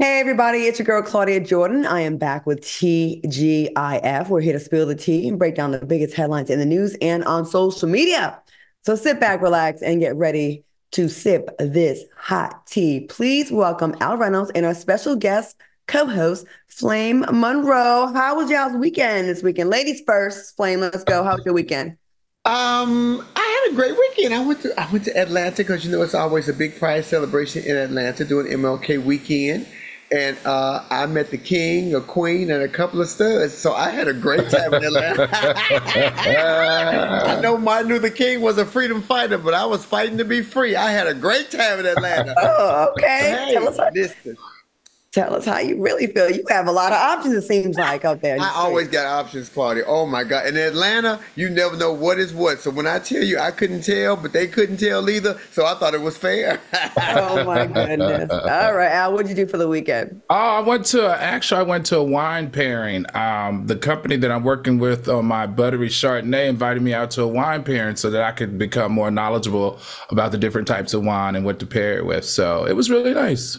Hey, everybody, it's your girl Claudia Jordan. I am back with TGIF. We're here to spill the tea and break down the biggest headlines in the news and on social media. So sit back, relax, and get ready to sip this hot tea. Please welcome Al Reynolds and our special guest co host, Flame Monroe. How was y'all's weekend this weekend? Ladies first, Flame, let's go. How was your weekend? Um, I had a great weekend. I went to I went to Atlanta because you know it's always a big pride celebration in Atlanta doing MLK weekend and uh, I met the king, a queen, and a couple of studs. So I had a great time in Atlanta. I know Martin Luther King was a freedom fighter, but I was fighting to be free. I had a great time in Atlanta. Oh, okay. Hey, Tell us listen, Tell us how you really feel. You have a lot of options, it seems like, out there. I always got options, Claudia. Oh my God. In Atlanta, you never know what is what. So when I tell you I couldn't tell, but they couldn't tell either. So I thought it was fair. oh my goodness. All right, Al, what'd you do for the weekend? Oh, I went to, actually, I went to a wine pairing. Um, the company that I'm working with on my buttery Chardonnay invited me out to a wine pairing so that I could become more knowledgeable about the different types of wine and what to pair it with. So it was really nice.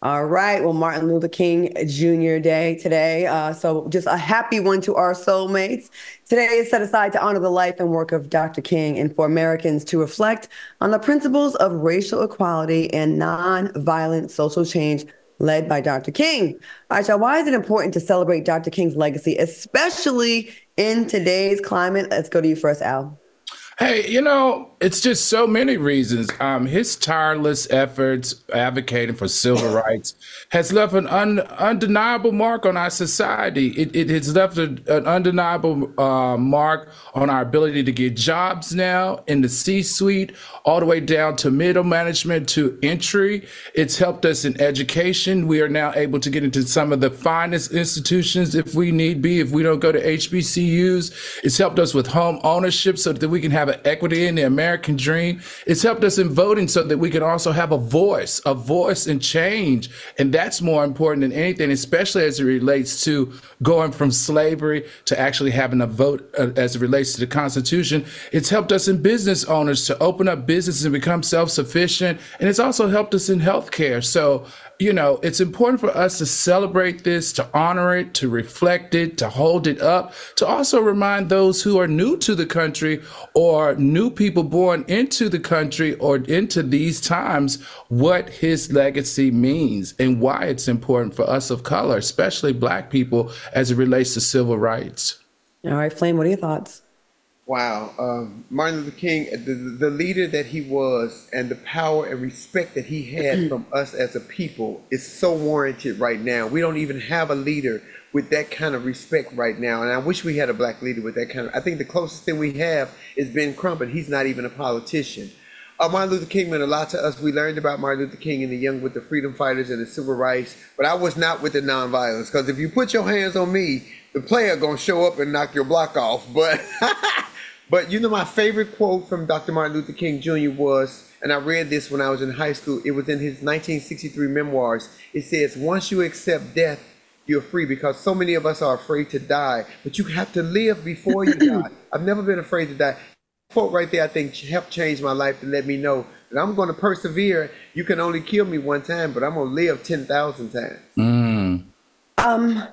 All right. Well, Martin Luther King Jr. Day today. Uh, so just a happy one to our soulmates. Today is set aside to honor the life and work of Dr. King and for Americans to reflect on the principles of racial equality and nonviolent social change led by Dr. King. All right, y'all, why is it important to celebrate Dr. King's legacy, especially in today's climate? Let's go to you first, Al. Hey, you know, it's just so many reasons. Um, his tireless efforts advocating for civil rights has left an un, undeniable mark on our society. It, it has left a, an undeniable uh, mark on our ability to get jobs now in the C suite, all the way down to middle management to entry. It's helped us in education. We are now able to get into some of the finest institutions if we need be, if we don't go to HBCUs. It's helped us with home ownership so that we can have an equity in the American American dream. It's helped us in voting so that we can also have a voice, a voice and change. And that's more important than anything, especially as it relates to going from slavery to actually having a vote uh, as it relates to the Constitution. It's helped us in business owners to open up businesses and become self sufficient. And it's also helped us in healthcare. So you know, it's important for us to celebrate this, to honor it, to reflect it, to hold it up, to also remind those who are new to the country or new people born into the country or into these times what his legacy means and why it's important for us of color, especially Black people, as it relates to civil rights. All right, Flame, what are your thoughts? Wow, um, Martin Luther King, the, the leader that he was, and the power and respect that he had from us as a people is so warranted right now. We don't even have a leader with that kind of respect right now, and I wish we had a black leader with that kind of. I think the closest thing we have is Ben Crump, but he's not even a politician. Uh, Martin Luther King meant a lot to us. We learned about Martin Luther King and the young with the freedom fighters and the civil rights, but I was not with the nonviolence because if you put your hands on me, the player gonna show up and knock your block off. But But you know, my favorite quote from Dr. Martin Luther King Jr. was, and I read this when I was in high school, it was in his 1963 memoirs. It says, Once you accept death, you're free because so many of us are afraid to die, but you have to live before you die. I've never been afraid to die. Quote right there, I think, helped change my life to let me know that I'm going to persevere. You can only kill me one time, but I'm going to live 10,000 times. Mm. Um,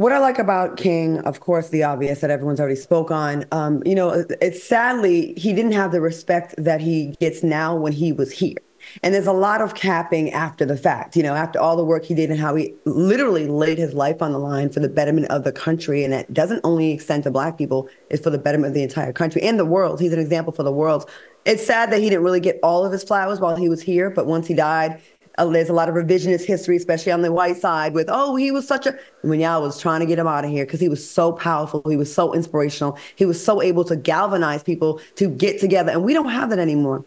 what I like about King, of course, the obvious that everyone's already spoke on. Um, you know, it's sadly he didn't have the respect that he gets now when he was here. And there's a lot of capping after the fact, you know, after all the work he did and how he literally laid his life on the line for the betterment of the country. And it doesn't only extend to Black people, it's for the betterment of the entire country and the world. He's an example for the world. It's sad that he didn't really get all of his flowers while he was here, but once he died, uh, there's a lot of revisionist history, especially on the white side, with oh he was such a when y'all was trying to get him out of here because he was so powerful, he was so inspirational, he was so able to galvanize people to get together, and we don't have that anymore.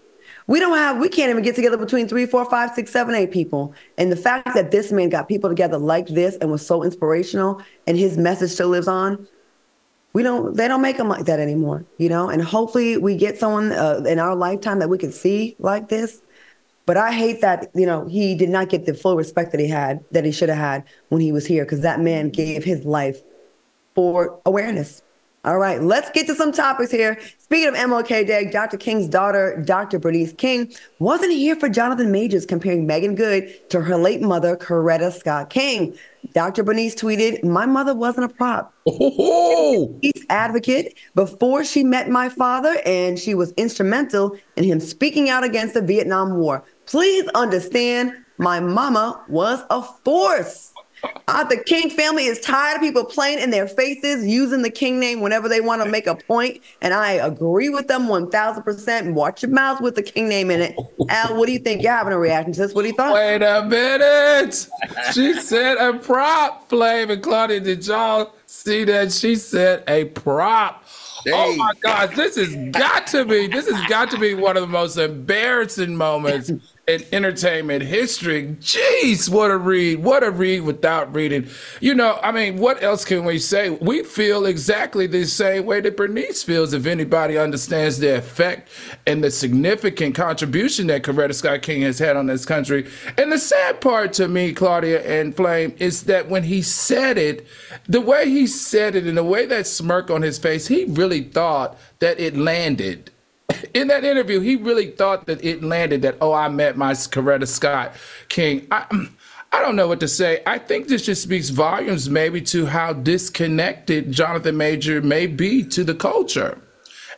We don't have, we can't even get together between three, four, five, six, seven, eight people. And the fact that this man got people together like this and was so inspirational and his message still lives on, we don't, they don't make them like that anymore, you know? And hopefully we get someone uh, in our lifetime that we can see like this. But I hate that, you know, he did not get the full respect that he had, that he should have had when he was here, because that man gave his life for awareness. All right, let's get to some topics here. Speaking of MLK Day, Dr. King's daughter, Dr. Bernice King, wasn't here for Jonathan Majors comparing Meagan Good to her late mother, Coretta Scott King. Dr. Bernice tweeted, My mother wasn't a prop. Oh. Peace advocate before she met my father, and she was instrumental in him speaking out against the Vietnam War. Please understand, my mama was a force. Uh, the King family is tired of people playing in their faces, using the King name whenever they want to make a point, and I agree with them one thousand percent. Watch your mouth with the King name in it. Al, what do you think? You're having a reaction to this. What do you thought? Wait a minute. She said a prop, Flame and Claudia. Did y'all see that? She said a prop. Oh my gosh, this has got to be this has got to be one of the most embarrassing moments in entertainment history. Jeez, what a read. What a read without reading. You know, I mean, what else can we say? We feel exactly the same way that Bernice feels if anybody understands the effect and the significant contribution that Coretta Scott King has had on this country. And the sad part to me, Claudia and Flame, is that when he said it, the way he said it and the way that smirk on his face, he really thought that it landed in that interview, he really thought that it landed that, oh, I met my Coretta Scott King. I, I don't know what to say. I think this just speaks volumes maybe to how disconnected Jonathan Major may be to the culture.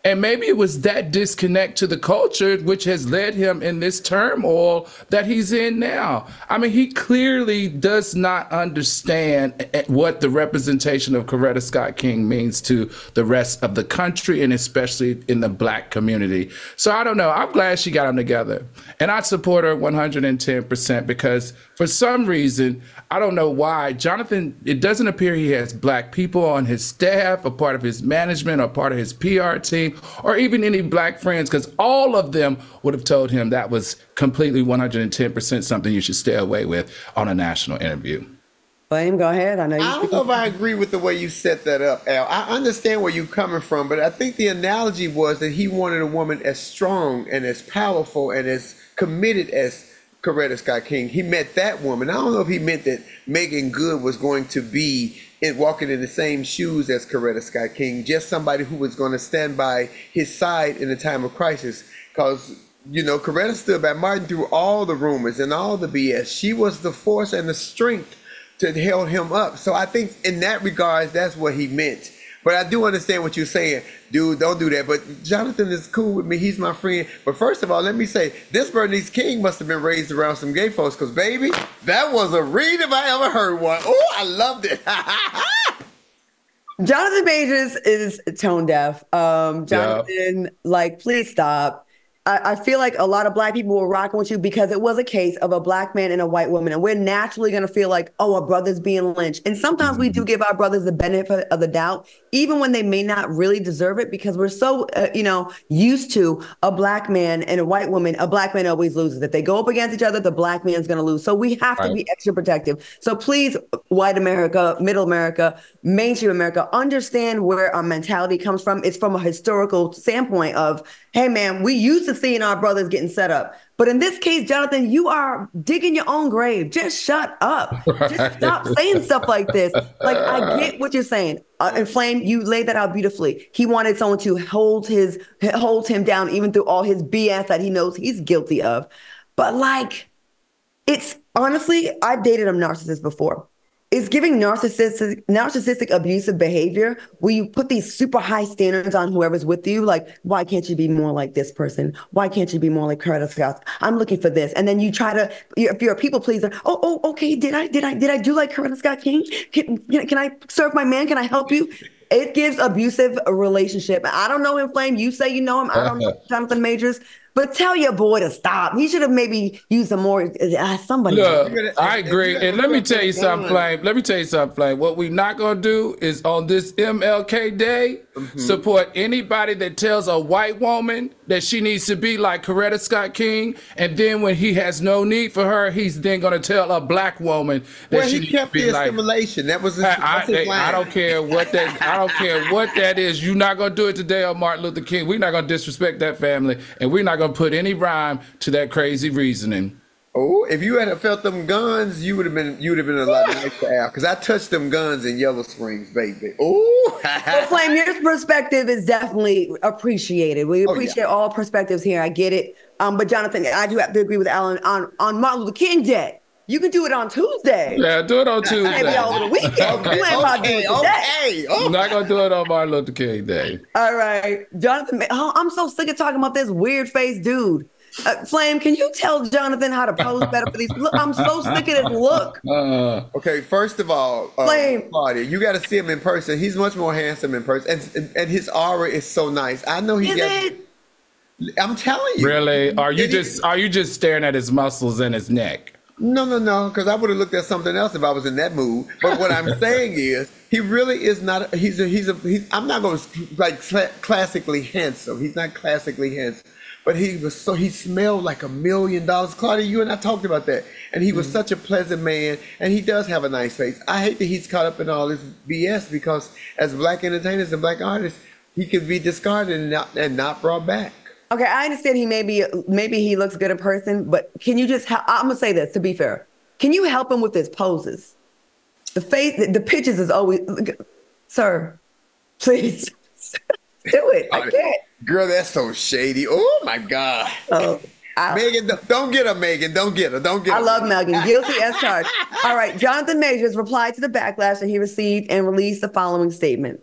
And maybe it was that disconnect to the culture which has led him in this turmoil that he's in now. I mean, he clearly does not understand what the representation of Coretta Scott King means to the rest of the country and especially in the black community. So I don't know. I'm glad she got them together. And I support her 110% because for some reason, I don't know why. Jonathan, it doesn't appear he has black people on his staff, a part of his management, or part of his PR team, or even any black friends, because all of them would have told him that was completely 110% something you should stay away with on a national interview. Flame, go ahead. I know you. I don't know if I agree with the way you set that up, Al. I understand where you're coming from, but I think the analogy was that he wanted a woman as strong and as powerful and as committed as Coretta Scott King. He met that woman. I don't know if he meant that Meagan Good was going to be in, walking in the same shoes as Coretta Scott King, just somebody who was going to stand by his side in a time of crisis. Because, you know, Coretta stood by Martin through all the rumors and all the BS. She was the force and the strength to hold him up. So I think in that regard, that's what he meant. But I do understand what you're saying, dude. Don't do that. But Jonathan is cool with me. He's my friend. But first of all, let me say this Bernice King must have been raised around some gay folks, because baby, that was a read if I ever heard one. Oh, I loved it. Jonathan Majors is tone deaf. Um, Jonathan, yeah. like, please stop. I, I feel like a lot of black people were rocking with you because it was a case of a black man and a white woman. And we're naturally going to feel like, oh, our brother's being lynched. And sometimes we do mm-hmm. give our brothers the benefit of the doubt, even when they may not really deserve it, because we're so, uh, you know, used to a black man and a white woman. A black man always loses. If they go up against each other, the black man's going to lose. So we have right. to be extra protective. So please, white America, middle America, mainstream America, understand where our mentality comes from. It's from a historical standpoint of, hey, man, we used to seeing our brothers getting set up. But in this case, Jonathan, you are digging your own grave. Just shut up. Right. Just stop saying stuff like this. Like I get what you're saying. Uh, and Flame, you laid that out beautifully. He wanted someone to hold his hold him down, even through all his BS that he knows he's guilty of. But like, it's honestly, I've dated a narcissist before it's giving narcissistic narcissistic abusive behavior where you put these super high standards on whoever's with you. Like why can't you be more like this person? Why can't you be more like Coretta Scott I'm looking for this. And then you try to if you're a people pleaser oh oh okay did I did I did I do like Coretta Scott King can, can I serve my man? Can I help you? It gives abusive relationship. I don't know him flame you say you know him. I don't know. Jonathan Majors but tell your boy to stop. He should have maybe used some more. Uh, somebody. Look, I agree. And let me tell you something, Flame. Let me tell you something, Flame. What we're not gonna do is on this MLK Day mm-hmm. support anybody that tells a white woman that she needs to be like Coretta Scott King, and then when he has no need for her, he's then going to tell a black woman that Well, she he kept the needs to be like. assimilation. That was his, I, I, line. I don't care what that I don't care what that is. You're not gonna do it today on Martin Luther King. We're not gonna disrespect that family, and we're not gonna put any rhyme to that crazy reasoning. Oh, if you had felt them guns, you would have been you would have been a lot nicer Al. Because I touched them guns in Yellow Springs, baby. Oh, Well, Flame, your perspective is definitely appreciated. We Oh, yeah. appreciate all perspectives here. I get it. Um, but Jonathan, I do have to agree with Alan on, on Martin Luther King Day. You can do it on Tuesday. Yeah, do it on Tuesday. Maybe over the weekend. okay, you ain't about to do it today. okay. I'm not gonna do it on Martin Luther King Day. All right, Jonathan. Oh, I'm so sick of talking about this weird face dude. Uh, Flame, can you tell Jonathan how to pose better for these? Look, I'm so sick of this look. Uh, Okay, first of all, uh, Flame. Claudia, you got to see him in person. He's much more handsome in person, and, and his aura is so nice. I know he Is got. it? I'm telling you. really? Are you just is- are you just staring at his muscles and his neck? No, no, no, because I would have looked at something else if I was in that mood. But what I'm saying is, he really is not. He's a. He's a. He's, I'm not going to like cla- classically handsome. He's not classically handsome, but he was so. He smelled like a million dollars. Claudia, you and I talked about that, and he was mm-hmm. such a pleasant man, and he does have a nice face. I hate that he's caught up in all this BS because as black entertainers and black artists, he could be discarded and not and not brought back. Okay, I understand he maybe maybe he looks good in person, but can you just? I'm gonna say this to be fair. Can you help him with his poses? The face, the, the pictures is always, sir. Please do it. I can't. Girl, that's so shady. Oh my God. Oh, I, Meagan, don't- don't get her, Meagan. Don't get her. Don't get her. I love Meagan. Guilty as charged. All right. Jonathan Majors replied to the backlash that he received and released the following statement.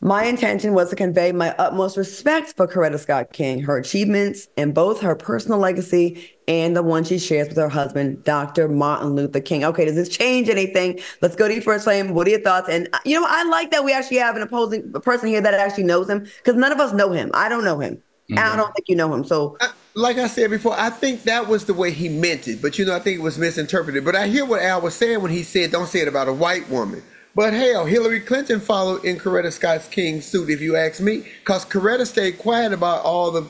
My intention was to convey my utmost respect for Coretta Scott King, her achievements, and both her personal legacy and the one she shares with her husband, Dr. Martin Luther King. Okay, does this change anything? Let's go to you first, Flame. What are your thoughts? And uh, you know, I like that we actually have an opposing person here that actually knows him because none of us know him. I don't know him. And I don't think you know him. So I- like I said before, I think that was the way he meant it, but you know, I think it was misinterpreted. But I hear what Al was saying when he said, "Don't say it about a white woman." But hell, Hillary Clinton followed in Coretta Scott King's suit, if you ask me, because Coretta stayed quiet about all the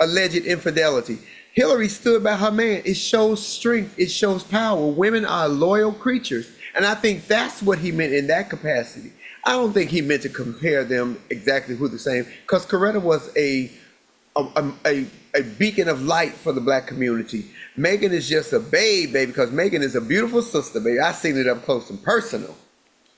alleged infidelity. Hillary stood by her man. It shows strength. It shows power. Women are loyal creatures, and I think that's what he meant in that capacity. I don't think he meant to compare them exactly who the same, because Coretta was a a, a, a beacon of light for the black community. Meagan is just a babe, baby, because Meagan is a beautiful sister, baby. I seen it up close and personal.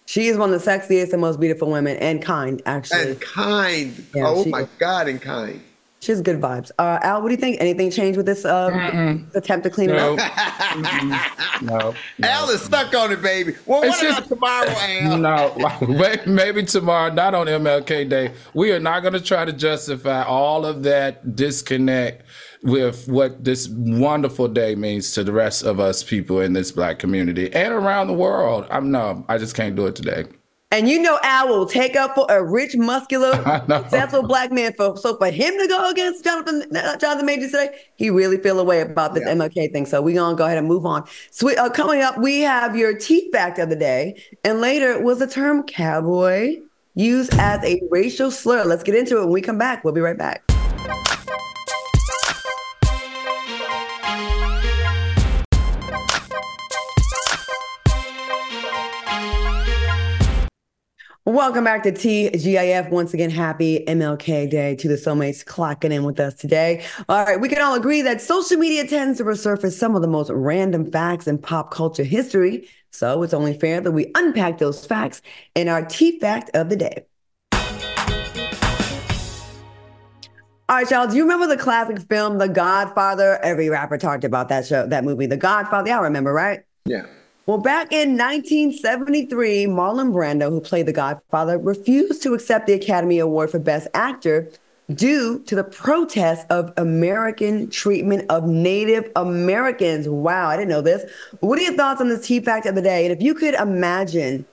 She is one of the sexiest and most beautiful women and kind, actually. And kind. Yeah, oh my. God, and kind. She has good vibes. Uh, Al, what do you think? Anything changed with this uh, attempt to clean No, it up? no, Al is stuck on it, baby. Well, what It's just- about tomorrow, Al? no. Maybe tomorrow, not on MLK Day. We are not going to try to justify all of that disconnect with what this wonderful day means to the rest of us people in this black community and around the world. I'm no, I just can't do it today. And you know Al will take up for a rich, muscular, successful black man. For so for him to go against Jonathan Jonathan Majors today, he really feel a way about this Yeah. MLK thing. So we're gonna go ahead and move on. So we- uh, coming up, we have your teeth fact of the day, and later was the term cowboy used as a racial slur. Let's get into it when we come back. We'll be right back. Welcome back to TGIF. Once again, happy MLK Day to the soulmates clocking in with us today. All right, we can all agree that social media tends to resurface some of the most random facts in pop culture history. So it's only fair that we unpack those facts in our T fact of the day. All right, y'all. Do you remember the classic film The Godfather? Every rapper talked about that show, that movie, The Godfather. Y'all remember, right? Yeah. Well, back in 1973, Marlon Brando, who played the Godfather, refused to accept the Academy Award for Best Actor due to the protest of American treatment of Native Americans. Wow, I didn't know this. What are your thoughts on this T fact of the day? And if you could imagine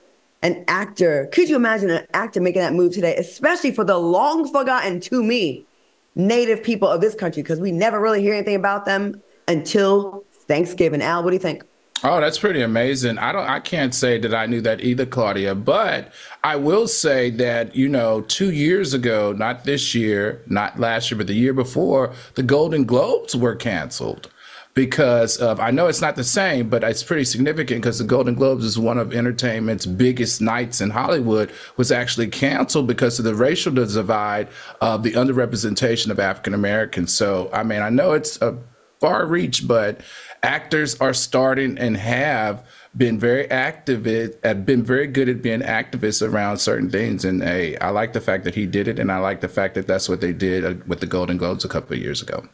an actor, could you imagine an actor making that move today, especially for the long forgotten to me Native people of this country? Because we never really hear anything about them until Thanksgiving. Al, what do you think? Oh, that's pretty amazing. I don't I can't say that I knew that either, Claudia, but I will say that, you know, 2 years ago, not this year, not last year, but the year before, the Golden Globes were canceled because of I know it's not the same, but it's pretty significant because the Golden Globes is one of entertainment's biggest nights in Hollywood was actually canceled because of the racial divide of the underrepresentation of African Americans. So I mean, I know it's a far reach, but actors are starting and have been very active have been very good at being activists around certain things. And hey i like the fact that he did it and i like the fact that that's what they did uh, with the golden globes a couple of years ago.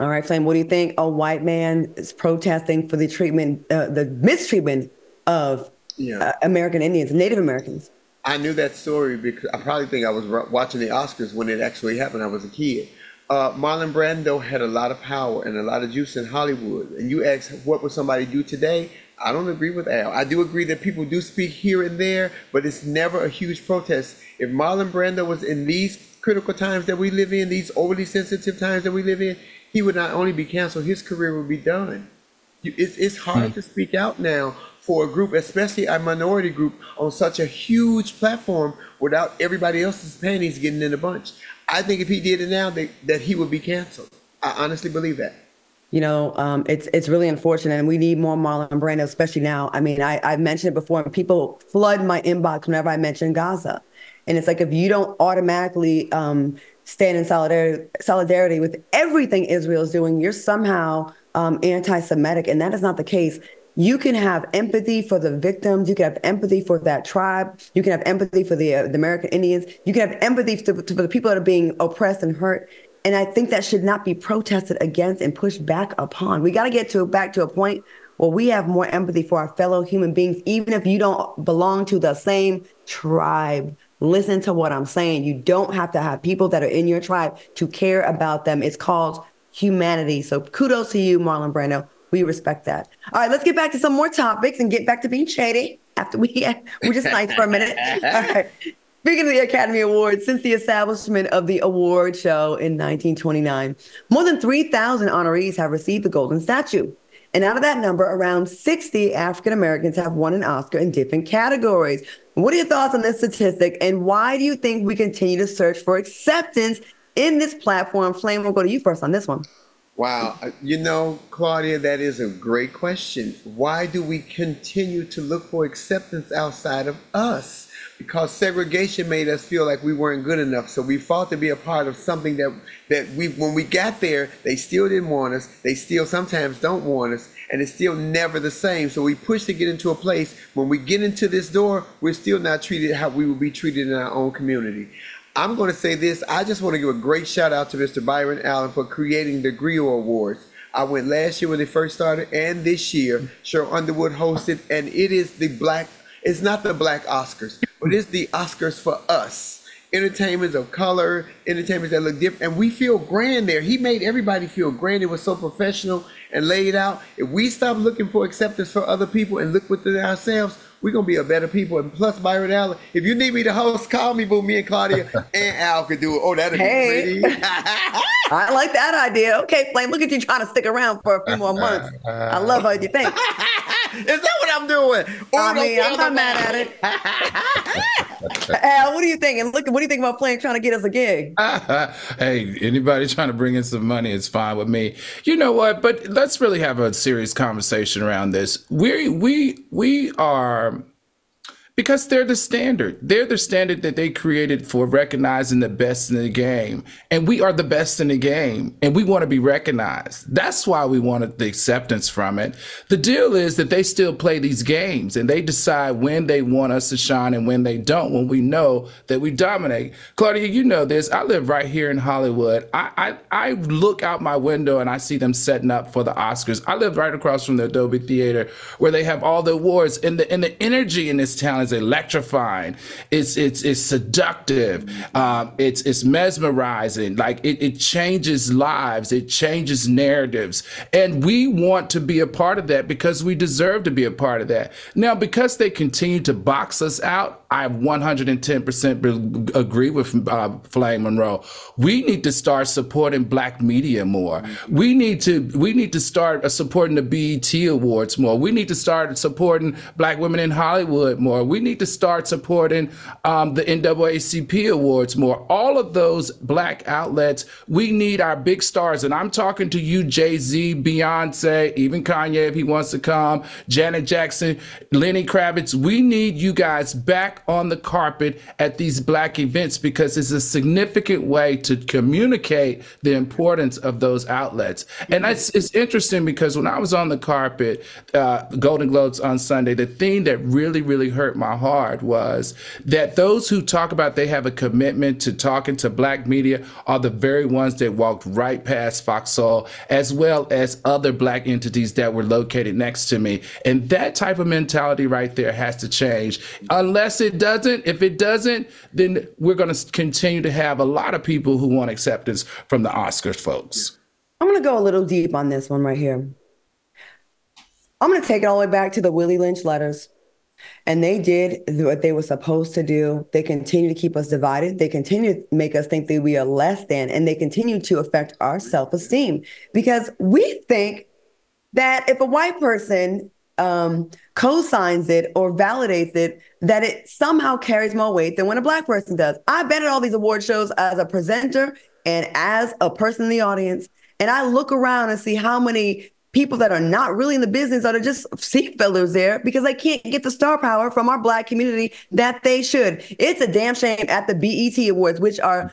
All right flame what do you think? A white man is protesting for the treatment uh, the mistreatment of yeah. uh, american indians native americans. I knew that story because i probably think i was watching the oscars when it actually happened. I was a kid uh, Marlon Brando had a lot of power and a lot of juice in Hollywood. And you ask, what would somebody do today? I don't agree with Al. I do agree that people do speak here and there, but it's never a huge protest. If Marlon Brando was in these critical times that we live in, these overly sensitive times that we live in, he would not only be canceled, his career would be done. It's, it's hard mm. to speak out now for a group, especially a minority group, on such a huge platform without everybody else's panties getting in a bunch. I think if he did it now, that, that he would be canceled. I honestly believe that. You know, um, it's it's really unfortunate, and we need more Marlon Brando, especially now. I mean, I, I've mentioned it before, and people flood my inbox whenever I mention Gaza. And it's like if you don't automatically um, stand in solidarity, solidarity with everything Israel is doing, you're somehow um, anti-Semitic, and that is not the case you can have empathy for the victims. You can have empathy for that tribe. You can have empathy for the, uh, the American Indians. You can have empathy for, for the people that are being oppressed and hurt. And I think that should not be protested against and pushed back upon. We got to get to back to a point where we have more empathy for our fellow human beings, even if you don't belong to the same tribe. Listen to what I'm saying. You don't have to have people that are in your tribe to care about them. It's called humanity. So kudos to you, Marlon Brando we respect that. All right, let's get back to some more topics and get back to being shady after we uh, we're just nice for a minute. All right. Speaking of the Academy Awards, since the establishment of the award show in 1929, more than 3,000 honorees have received the Golden Statue. And out of that number, around 60 African Americans have won an Oscar in different categories. What are your thoughts on this statistic? And why do you think we continue to search for acceptance in this platform? Flame, we'll go to you first on this one. Wow. Uh, you know, Claudia, that is a great question. Why do we continue to look for acceptance outside of us? Because segregation made us feel like we weren't good enough. So we fought to be a part of something that, that we, when we got there, they still didn't want us. They still sometimes don't want us. And it's still never the same. So we push to get into a place. When we get into this door, we're still not treated how we would be treated in our own community. I'm going to say this. I just want to give a great shout out to Mr. Byron Allen for creating the Grio Awards. I went last year when they first started, and this year, Sheryl Underwood hosted, and it is the black. It's not the black Oscars, but it's the Oscars for us. Entertainments of color, entertainments that look different, and we feel grand there. He made everybody feel grand. It was so professional and laid out. If we stop looking for acceptance for other people and look within ourselves, we're gonna be a better people. And plus, Byron Allen, if you need me to host, call me, boo. Me and Claudia and Al could do it. Oh, that'd hey. be pretty. I like that idea. Okay, Flame, look at you trying to stick around for a few more months. I love how you think. Is that what I'm doing? I mean, I'm not mad at it. Al, what do you think? And look, what do you think about Flame trying to get us a gig? hey, anybody trying to bring in some money is fine with me. You know what? But let's really have a serious conversation around this. We we we are because they're the standard. They're the standard that they created for recognizing the best in the game. And we are the best in the game and we want to be recognized. That's why we wanted the acceptance from it. The deal is that they still play these games and they decide when they want us to shine and when they don't, when we know that we dominate. Claudia, you know this. I live right here in Hollywood. I, I, I look out my window and I see them setting up for the Oscars. I live right across from the Dolby Theater where they have all the awards and the, and the energy in this town ones electrifying. It's it's it's seductive. Um, it's it's mesmerizing. Like it, it changes lives. It changes narratives, and we want to be a part of that because we deserve to be a part of that. Now, because they continue to box us out, I 110% agree with uh, Flame Monroe. We need to start supporting Black media more. We need to we need to start uh, supporting the BET Awards more. We need to start supporting Black women in Hollywood more. We need to start supporting um, the NAACP Awards more. All of those Black outlets. We need our big stars, and I'm talking to you, Jay Z, Beyonce, even Kanye if he wants to come, Janet Jackson, Lenny Kravitz. We need you guys back on the carpet at these black events because it's a significant way to communicate the importance of those outlets. And it's, it's interesting because when I was on the carpet, uh, Golden Globes on Sunday, the thing that really, really hurt my heart was that those who talk about they have a commitment to talking to black media are the very ones that walked right past Foxhole, as well as other black entities that were located next to me. And that type of mentality right there has to change. Unless it doesn't, if it doesn't, then we're going to continue to have a lot of people who want acceptance from the Oscars folks. I'm going to go a little deep on this one right here. I'm going to take it all the way back to the Willie Lynch letters. And they did what they were supposed to do. They continue to keep us divided. They continue to make us think that we are less than, and they continue to affect our self esteem because we think that if a white person um, co-signs it or validates it, that it somehow carries more weight than when a black person does. I've been at all these award shows as a presenter and as a person in the audience, and I look around and see how many people that are not really in the business that are just seat fillers there because they can't get the star power from our black community that they should. It's a damn shame at the BET Awards, which are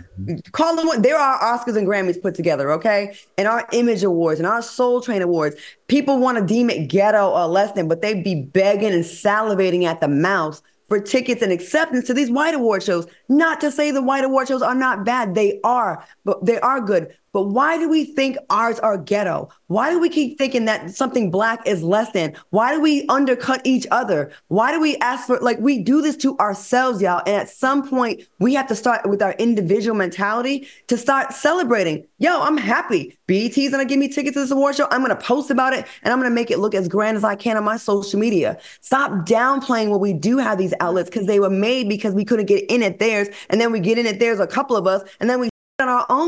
call them what there are Oscars and Grammys put together, okay? And our Image Awards and our Soul Train Awards. People want to deem it ghetto or less than, but they'd be begging and salivating at the mouth for tickets and acceptance to these white award shows. Not to say the white award shows are not bad. They are, but they are good. But why do we think ours are ghetto? Why do we keep thinking that something black is less than? Why do we undercut each other? Why do we ask for, like, we do this to ourselves, y'all. And at some point, we have to start with our individual mentality to start celebrating. Yo, I'm happy. BET's gonna give me tickets to this award show. I'm gonna post about it and I'm gonna make it look as grand as I can on my social media. Stop downplaying what we do have these outlets because they were made because we couldn't get in at theirs. And then we get in at theirs, a couple of us, and then we on our own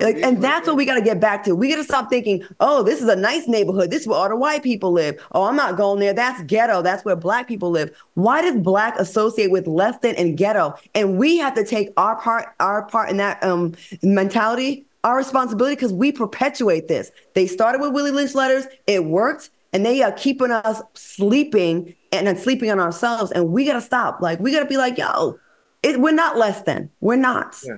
like, and that's what we got to get back to. We got to stop thinking, oh, this is a nice neighborhood. This is where all the white people live. Oh, I'm not going there. That's ghetto. That's where black people live. Why does black associate with less than and ghetto? And we have to take our part, our part in that um, mentality, our responsibility, because we perpetuate this. They started with Willie Lynch letters. It worked. And they are keeping us sleeping and then sleeping on ourselves. And we got to stop. Like, we got to be like, yo, it, we're not less than. We're not. Yeah.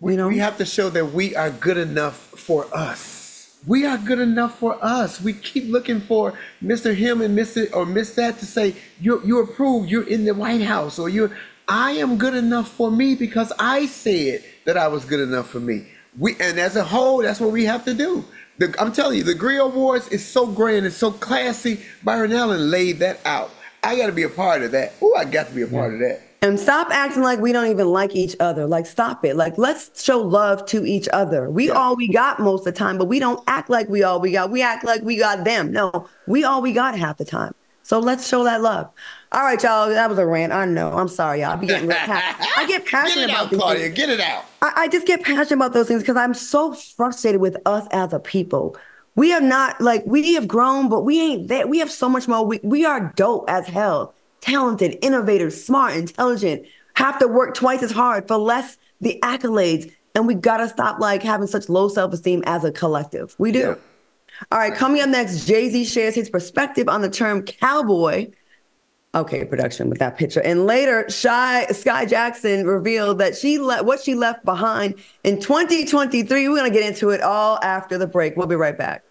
We, you know? we have to show that we are good enough for us. We are good enough for us. We keep looking for Mr. Him and Mr. or Miss That to say you you approved. You're in the White House or you're. I am good enough for me because I said that I was good enough for me. We and as a whole, that's what we have to do. The, I'm telling you, the Grio Awards is so grand and so classy. Byron Allen laid that out. I got to be a part of that. Oh, I got to be a part yeah. of that. And stop acting like we don't even like each other. Like, stop it. Like, let's show love to each other. We yeah. all we got most of the time, but we don't act like we all we got. We act like we got them. No, we all we got half the time. So let's show that love. All right, y'all. That was a rant. I know. I'm sorry, y'all. I be getting real passionate. I get passionate get about out, these Claudia. things. Get it out. I, I just get passionate about those things because I'm so frustrated with us as a people. We have not like we have grown, but we ain't that. We have so much more. We, we are dope as hell, talented, innovators, smart, intelligent have to work twice as hard for less the accolades. And we got to stop like having such low self esteem as a collective. We do. Yeah. All right, coming up next, Jay Z shares his perspective on the term cowboy. Okay, production with that picture. And later, Shy Skai Jackson revealed that she let what she left behind in 2023. We're gonna get into it all after the break. We'll be right back.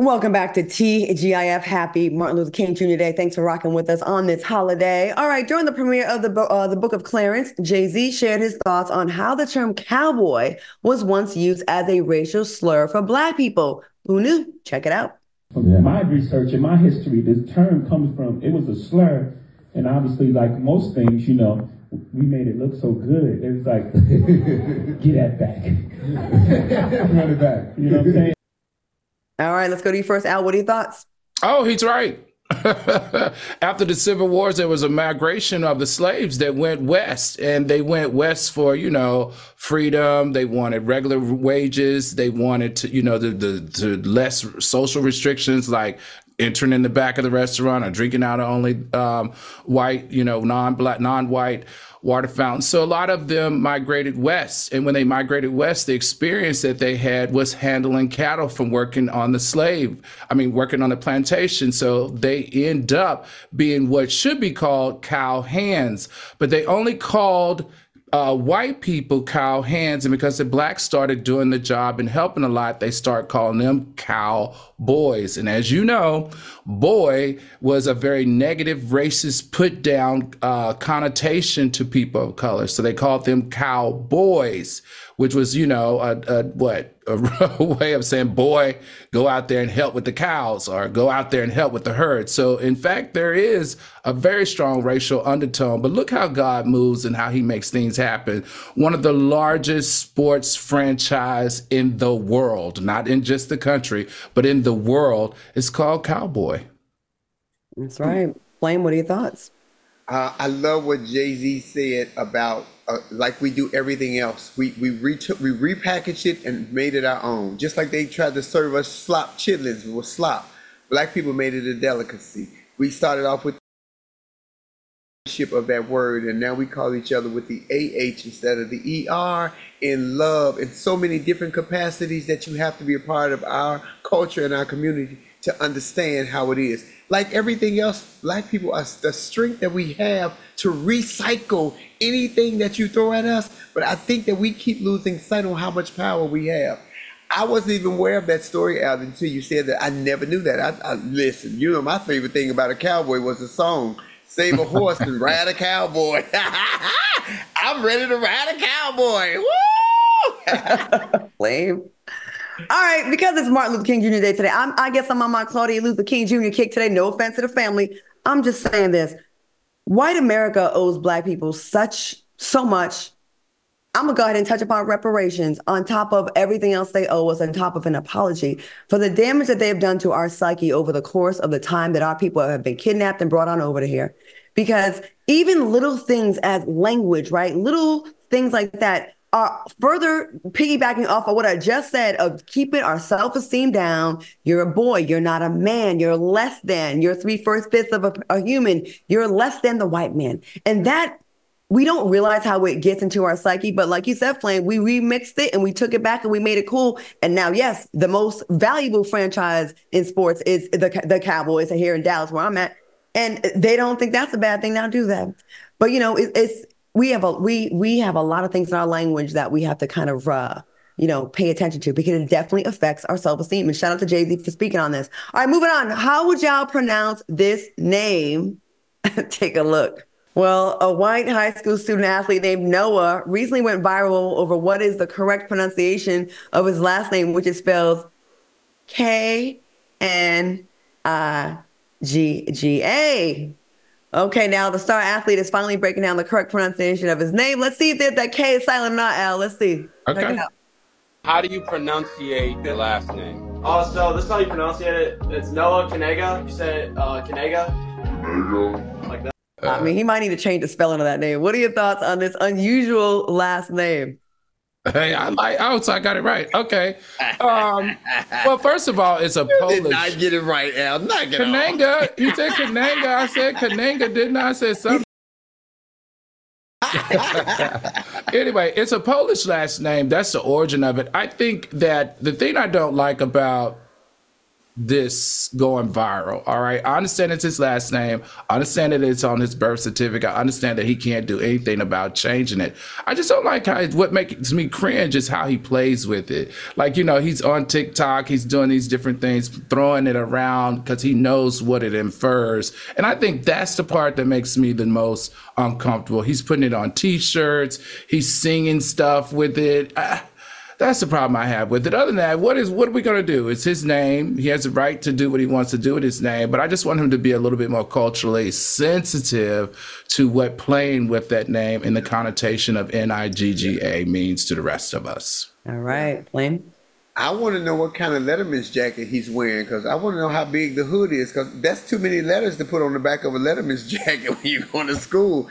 Welcome back to TGIF. Happy Martin Luther King Jr. Day. Thanks for rocking with us on this holiday. All right, during the premiere of the, uh, the Book of Clarence, Jay Z shared his thoughts on how the term cowboy was once used as a racial slur for Black people. Who knew? Check it out. From my research and my history, this term comes from, it was a slur. And obviously, like most things, you know, we made it look so good. It was like, get that back. Run it back. You know what I'm saying? All right, let's go to you first, Al. What are your thoughts? Oh, he's right. After the Civil Wars, there was a migration of the slaves that went west, and they went west for you know freedom. They wanted regular wages. They wanted to you know the the, the less social restrictions like entering in the back of the restaurant or drinking out of only um, white you know non black non white water fountains. So a lot of them migrated west. And when they migrated west, the experience that they had was handling cattle from working on the slave, I mean, working on the plantation. So they end up being what should be called cow hands, but they only called uh, white people cow hands, and because the blacks started doing the job and helping a lot, they start calling them cow boys. And as you know, boy was a very negative, racist, put down uh, connotation to people of color. So they called them cowboys, which was, you know, a, a what a way of saying, boy, go out there and help with the cows or go out there and help with the herd. So, in fact, there is a very strong racial undertone. But look how God moves and how he makes things happen. One of the largest sports franchise in the world, not in just the country, but in the world, is called Cowboy. That's right. Flame, what are your thoughts? Uh, I love what Jay Z said about uh, like we do everything else. We we retook we repackaged it and made it our own. Just like they tried to serve us slop chitlins with slop. Black people made it a delicacy. We started off with of that word and now we call each other with the AH instead of the ER in love in so many different capacities that you have to be a part of our culture and our community to understand how it is. Like everything else, black people are the strength that we have to recycle anything that you throw at us. But I think that we keep losing sight on how much power we have. I wasn't even aware of that story, Al, until you said that. I never knew that. I, I listen. You know, my favorite thing about a cowboy was the song "Save a Horse and Ride a Cowboy." I'm ready to ride a cowboy. Woo! Lame. All right, because it's Martin Luther King Jr. Day today, I'm, I guess I'm on my Claudia Luther King Jr. kick today. No offense to the family. I'm just saying this. White America owes black people such, so much. I'm gonna go ahead and touch upon reparations on top of everything else they owe us, on top of an apology for the damage that they have done to our psyche over the course of the time that our people have been kidnapped and brought on over to here. Because even little things as language, right? Little things like that are further piggybacking off of what I just said of keeping our self esteem down. You're a boy. You're not a man. You're less than. You're three first fifths of a, a human. You're less than the white man. And that we don't realize how it gets into our psyche. But like you said, Flame, we remixed it and we took it back and we made it cool. And now, yes, the most valuable franchise in sports is the the Cowboys here in Dallas, where I'm at. And they don't think that's a bad thing now, do that. But you know, it, it's we have a we we have a lot of things in our language that we have to kind of uh you know pay attention to because it definitely affects our self-esteem. And shout out to jay-z for speaking on this. All right moving on. How would y'all pronounce this name? Take a look. Well a white high school student athlete named noah recently went viral over what is the correct pronunciation of his last name which is spelled k n i g g a Okay, now the star athlete is finally breaking down the correct pronunciation of his name. Let's see if it's that K is silent or not, Al. Let's see. Okay. How do you pronunciate the last name? Oh, so this is how you pronounce it. It's Noah Kanega. You said uh, Kanega. Kanega. Like that. I mean, he might need to change the spelling of that name. What are your thoughts on this unusual last name? Hey, I like. Oh, so I got it right. Okay. Um, well, first of all, it's a Polish. Did not get it right, Al. Not Kananga. You said Kananga. I said Kananga. Didn't I? I said something. anyway, it's a Polish last name. That's the origin of it. I think that the thing I don't like about this going viral. All right. I understand it's his last name. I understand that it's on his birth certificate. I understand that he can't do anything about changing it. I just don't like how what makes me cringe is how he plays with it. Like, you know, he's on TikTok, he's doing these different things, throwing it around because he knows what it infers. And I think that's the part that makes me the most uncomfortable. He's putting it on t shirts, he's singing stuff with it. I, that's the problem I have with it. Other than that, what is what are we going to do? It's his name. He has the right to do what he wants to do with his name. But I just want him to be a little bit more culturally sensitive to what playing with that name and the connotation of N I G G A means to the rest of us. All right, Flame. I want to know what kind of Letterman's jacket he's wearing because I want to know how big the hood is because that's too many letters to put on the back of a Letterman's jacket when you're going to school.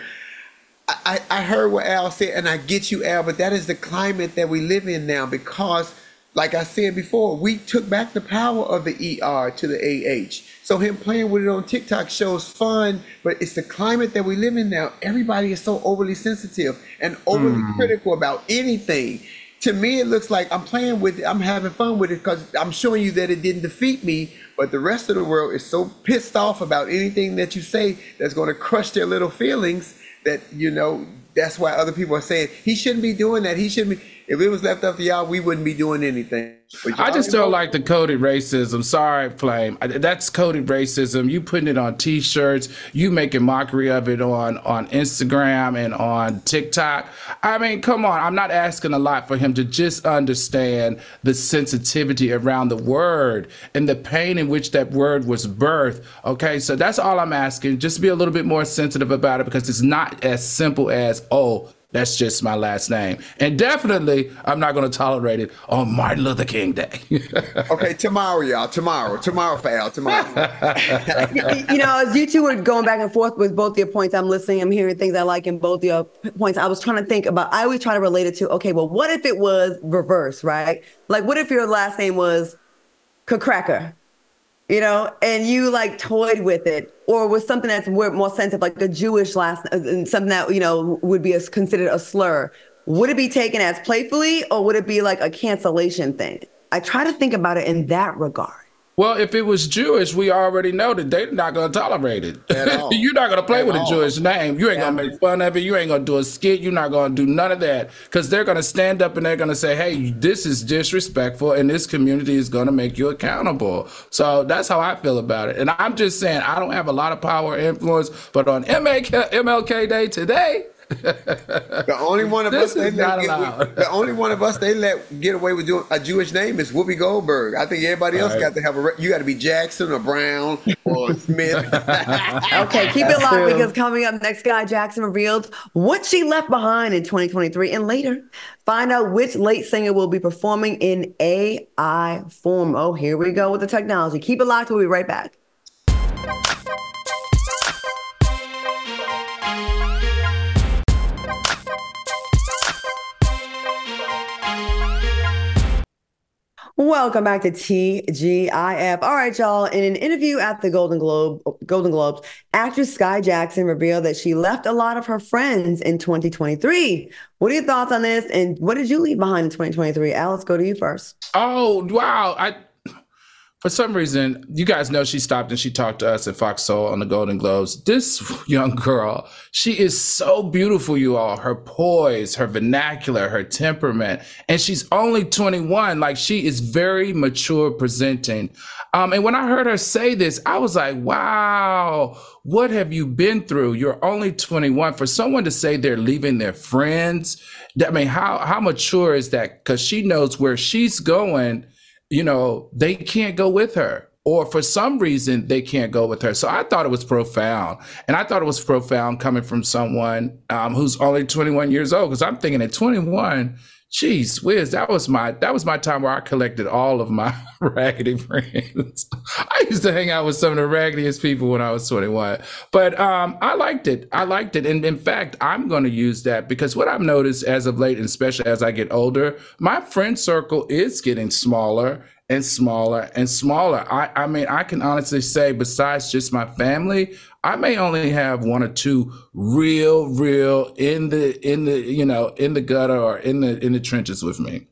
I, I heard what Al said, and I get you, Al, but that is the climate that we live in now because, like I said before, we took back the power of the ER to the AH. So him playing with it on TikTok shows fun, but it's the climate that we live in now. Everybody is so overly sensitive and overly mm. critical about anything. To me, it looks like I'm playing with it, I'm having fun with it because I'm showing you that it didn't defeat me, but the rest of the world is so pissed off about anything that you say that's going to crush their little feelings that you know that's why other people are saying he shouldn't be doing that. He shouldn't be. If it was left up to y'all, we wouldn't be doing anything. I just don't like the coded racism. Sorry, Flame. That's coded racism. You putting it on T-shirts. You making mockery of it on on Instagram and on TikTok. I mean, come on. I'm not asking a lot for him to just understand the sensitivity around the word and the pain in which that word was birthed. Okay, so that's all I'm asking. Just be a little bit more sensitive about it because it's not as simple as oh that's just my last name. And definitely, I'm not going to tolerate it on Martin Luther King Day. okay, tomorrow, y'all. Tomorrow. Tomorrow for Al. Tomorrow. you know, as you two were going back and forth with both your points, I'm listening, I'm hearing things I like in both your points. I was trying to think about, I always try to relate it to, okay, well, what if it was reverse, right? Like, what if your last name was Cracker? You know, and you like toyed with it, or was something that's more sensitive, like a Jewish last, uh, something that you know would be a, considered a slur. Would it be taken as playfully, or would it be like a cancellation thing? I try to think about it in that regard. Well, if it was Jewish, we already know that they're not going to tolerate it. You're not going to play At with all. a Jewish name. You ain't yeah. going to make fun of it. You ain't going to do a skit. You're not going to do none of that because they're going to stand up and they're going to say, hey, this is disrespectful and this community is going to make you accountable. So that's how I feel about it. And I'm just saying, I don't have a lot of power or influence, but on MLK, MLK Day today, the only one of us they let get, the only one of us they let get away with doing a Jewish name is Whoopi Goldberg. I think everybody else right. got to have a. You got to be Jackson or Brown or Smith. okay, keep it locked because coming up next, Skai Jackson revealed what she left behind in 2023, and later find out which late singer will be performing in AI form. Oh, here we go with the technology. Keep it locked. We'll be right back. Welcome back to TGIF. All right, y'all. In an interview at the Golden Globe, Golden Globes, actress Skai Jackson revealed that she left a lot of her friends in 2023. What are your thoughts on this? And what did you leave behind in 2023? Alice, go to you first. Oh, wow. I for some reason, you guys know she stopped and she talked to us at Fox Soul on the Golden Globes. This young girl, she is so beautiful, you all. Her poise, her vernacular, her temperament. And she's only 21. Like she is very mature presenting. Um, and when I heard her say this, I was like, wow, what have you been through? You're only 21. For someone to say they're leaving their friends, I mean, how, how mature is that? Because she knows where she's going you know, they can't go with her. Or for some reason, they can't go with her. So I thought it was profound. And I thought it was profound coming from someone um, who's only 21 years old. Because I'm thinking at 21, Jeez whiz, that was my that was my time where I collected all of my raggedy friends. I used to hang out with some of the raggediest people when I was 21. But um, I liked it. I liked it. And in fact, I'm going to use that because what I've noticed as of late, and especially as I get older, my friend circle is getting smaller and smaller and smaller. I, I mean, I can honestly say, besides just my family, I may only have one or two real, real in the in the you know in the gutter or in the in the trenches with me.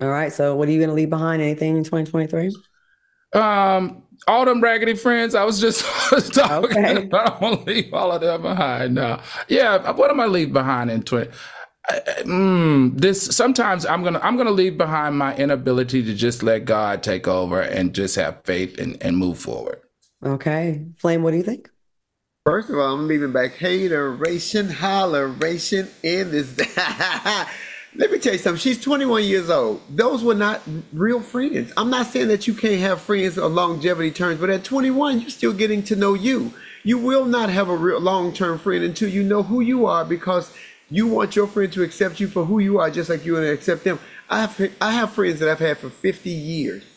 All right. So, what are you going to leave behind? Anything in 2023? Um, all them raggedy friends. I was just talking. Okay. about. I'm gonna leave all of them behind. No, yeah. What am I leave behind in twenty? I- I- Mm, this sometimes I'm gonna I'm gonna leave behind my inability to just let God take over and just have faith and, and move forward. Okay. Flame, what do you think? First of all, I'm leaving back hateration, holleration in this. Let me tell you something. She's 21 years old. Those were not real friends. I'm not saying that you can't have friends on longevity terms, but at 21, you're still getting to know you. You will not have a real long-term friend until you know who you are because you want your friend to accept you for who you are, just like you want to accept them. I have I have friends that I've had for 50 years.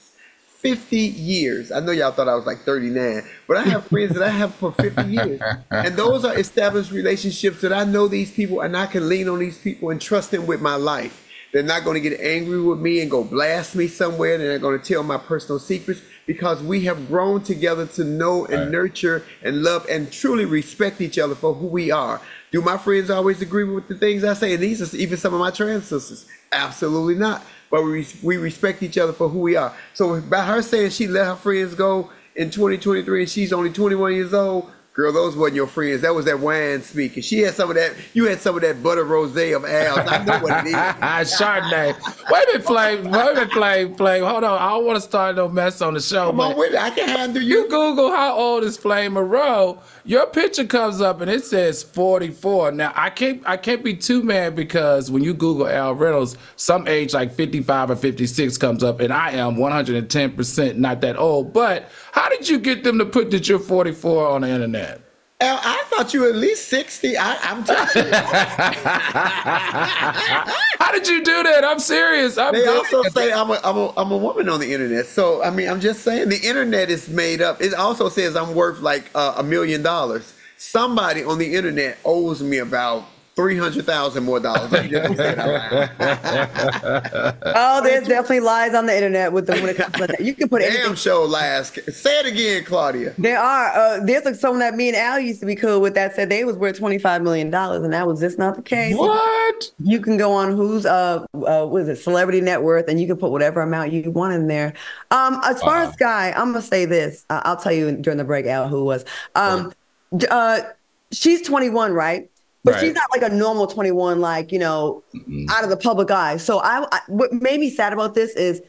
50 years. I know y'all thought I was like 39, but I have friends that I have for 50 years. And those are established relationships that I know these people and I can lean on these people and trust them with my life. They're not going to get angry with me and go blast me somewhere. And they're not going to tell my personal secrets because we have grown together to know and nurture and love and truly respect each other for who we are. Do my friends always agree with the things I say? And these are even some of my trans sisters. Absolutely not. But we, we respect each other for who we are. So by her saying she let her friends go in 2023 and she's only 21 years old, girl, those wasn't your friends. That was that wine speaking. She had some of that. You had some of that butter rosé of Al's. I know what it is. Chardonnay. Wait a minute, Flame. Wait a minute, Flame. Flame. Hold on. I don't want to start no mess on the show. Come on with it. I can handle you you. Google how old is Flame Monroe, your picture comes up and it says 44. Now I can't I can't be too mad because when you Google Al Reynolds, some age like 55 or 56 comes up, and I am 110% not that old. But how did you get them to put that you're 44 on the internet? I thought you were at least 60. I, I'm telling you. How did you do that? I'm serious. I'm They also say I'm a, I'm, a, I'm a woman on the internet. So, I mean, I'm just saying the internet is made up. It also says I'm worth like uh, a million dollars. Somebody on the internet owes me about 300,000 more dollars. Let me just say it out loud. Oh, there's definitely lies on the internet with the when it comes to that. You can put Damn anything. show last. Say it again, Claudia. There are. Uh, there's like someone that me and Al used to be cool with that said they was worth twenty five million dollars, and that was just not the case. What? You can go on who's uh, uh what is it celebrity net worth, and you can put whatever amount you want in there. Um, as far as Skai, I'm gonna say this. Uh, I'll tell you during the break, Al, who was. Um, d- uh, she's 21, right? But she's not like a normal 21, like you know, out of the public eye. So I, I, what made me sad about this is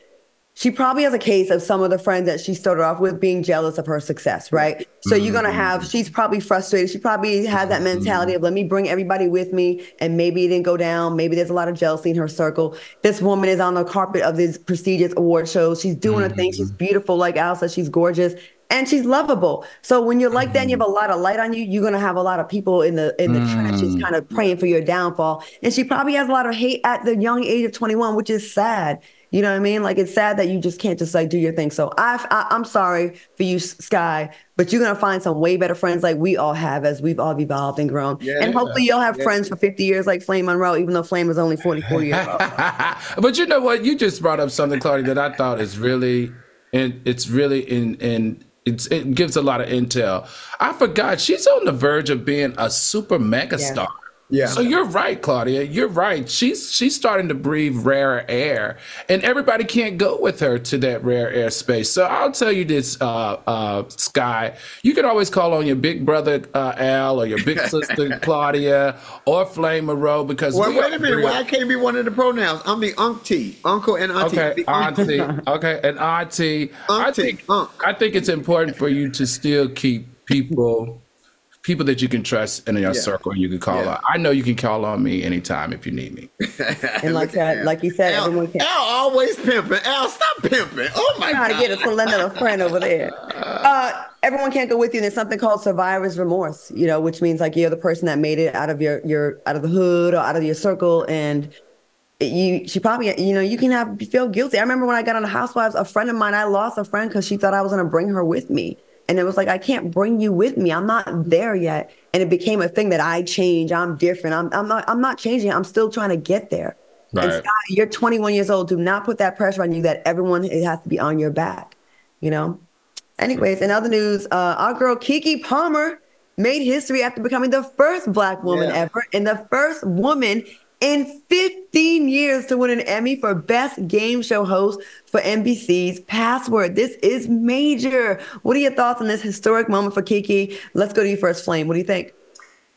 she probably has a case of some of the friends that she started off with being jealous of her success, right? So you're gonna mm-hmm. have, she's probably frustrated. She probably has that mm-hmm. mentality of let me bring everybody with me, and maybe it didn't go down. Maybe there's a lot of jealousy in her circle. This woman is on the carpet of these prestigious award shows. She's doing a mm-hmm. thing. She's beautiful, like Al said, she's gorgeous. And she's lovable. So when you're like that and you mm-hmm. have a lot of light on you, you're gonna have a lot of people in the in the trenches mm. kind of praying for your downfall. And she probably has a lot of hate at the young age of 21, which is sad. You know what I mean? Like it's sad that you just can't just like do your thing. So I, I I'm sorry for you, Skai, but you're gonna find some way better friends like we all have as we've all evolved and grown. Yeah. and hopefully you'll have Yeah. friends for 50 years like Flame Monroe, even though Flame is only 44 years old. but you know what? You just brought up something, Claudia, that I thought is really, and it's really in in. It's, it gives a lot of intel. I forgot she's on the verge of being a super mega star. Yeah. So you're right, Claudia. You're right. She's she's starting to breathe rarer air, and everybody can't go with her to that rare air space. So I'll tell you this, uh, uh, Skai. You can always call on your big brother uh, Al or your big sister Claudia or Flame Monroe because Wait, we wait a minute. real- Why can't be one of the pronouns? I'm the auntie, uncle, and auntie. Okay, auntie. Okay, and auntie. I Auntie, think unk. I think it's important for you to still keep people people that you can trust in your Yeah. circle. You can call Yeah. on. I know you can call on me anytime if you need me. And like that, Al. like you said, Al, everyone can. Al always pimping. Al, stop pimping. Oh my God! trying god. to get a to another friend over there. Uh, everyone can't go with you. There's something called survivor's remorse, you know, which means like you're the person that made it out of your your out of the hood or out of your circle, and you she probably you know you can have feel guilty. I remember when I got on the Housewives, a friend of mine, I lost a friend because she thought I was gonna bring her with me. And it was like, I can't bring you with me. I'm not there yet. And it became a thing that I change. I'm different. I'm, I'm not, I'm not changing. I'm still trying to get there. And Right. Scott, you're 21 years old. Do not put that pressure on you that everyone it has to be on your back. You know. Anyways, in other news, uh, our girl Keke Palmer made history after becoming the first Black woman Yeah. ever and the first woman in 15 years to win an Emmy for Best Game Show Host for NBC's Password. This is major. What are your thoughts on this historic moment for Keke? Let's go to you first, Flame. What do you think?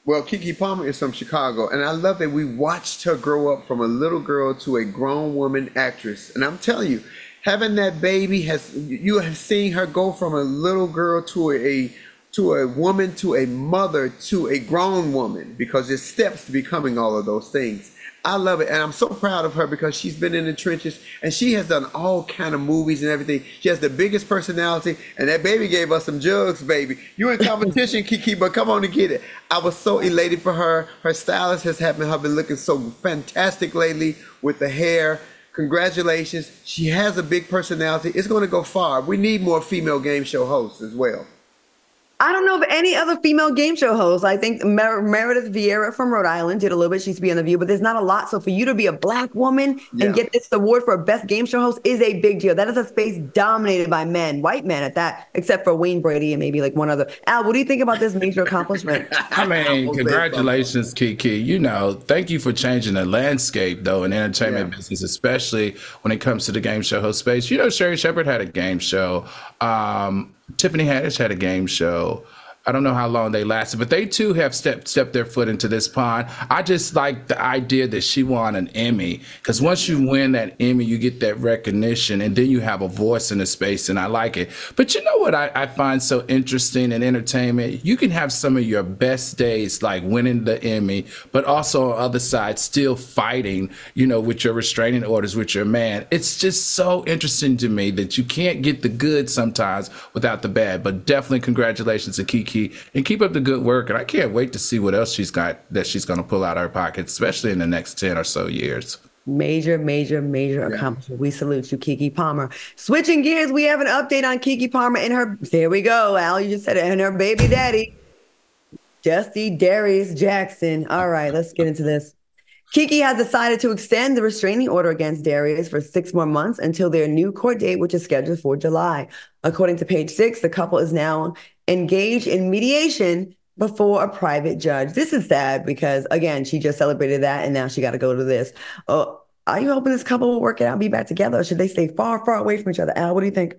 Well, Keke Palmer is from Chicago, and I love that we watched her grow up from a little girl to a grown woman actress. And I'm telling you, having that baby has you have seen her go from a little girl to a to a woman to a mother to a grown woman because there's steps to becoming all of those things. I love it, and I'm so proud of her because she's been in the trenches and she has done all kind of movies and everything. She has the biggest personality, and that baby gave us some jugs, baby. You in competition, Keke, but come on and get it. I was so elated for her. Her stylist has having her been looking so fantastic lately with the hair. Congratulations. She has a big personality. It's going to go far. We need more female game show hosts as well. I don't know of any other female game show hosts. I think Mer- Meredith Vieira from Rhode Island did a little bit. She used to be on The View, but there's not a lot. So for you to be a black woman Yeah. and get this award for best game show host is a big deal. That is a space dominated by men, white men at that, except for Wayne Brady and maybe like one other. Al, what do you think about this major accomplishment? I mean, congratulations, Keke. You know, thank you for changing the landscape, though, in entertainment Yeah. business, especially when it comes to the game show host space. You know, Sherri Shepherd had a game show. Um, Tiffany Haddish had a game show. I don't know how long they lasted, but they too have stepped stepped their foot into this pond. I just like the idea that she won an Emmy because once you win that Emmy, you get that recognition, and then you have a voice in the space, and I like it. But you know what I, I find so interesting in entertainment? You can have some of your best days, like winning the Emmy, but also on the other side, still fighting, you know, with your restraining orders with your man. It's just so interesting to me that you can't get the good sometimes without the bad. But definitely congratulations to Keke and keep up the good work. And I can't wait to see what else she's got that she's going to pull out of her pocket, especially in the next 10 or so years. Major, major, major accomplishment. We salute you, Keke Palmer. Switching gears, we have an update on Keke Palmer and her. There we go, Al. You just said it. And her baby daddy, Justy Darius Jackson. All right, let's get into this. Keke has decided to extend the restraining order against Darius for six more months until their new court date, which is scheduled for July. According to page six, the couple is now engaged in mediation before a private judge. This is sad because, again, she just celebrated that and now she got to go to this. Uh, are you hoping this couple will work it out and be back together? Or should they stay far, far away from each other? Al, what do you think?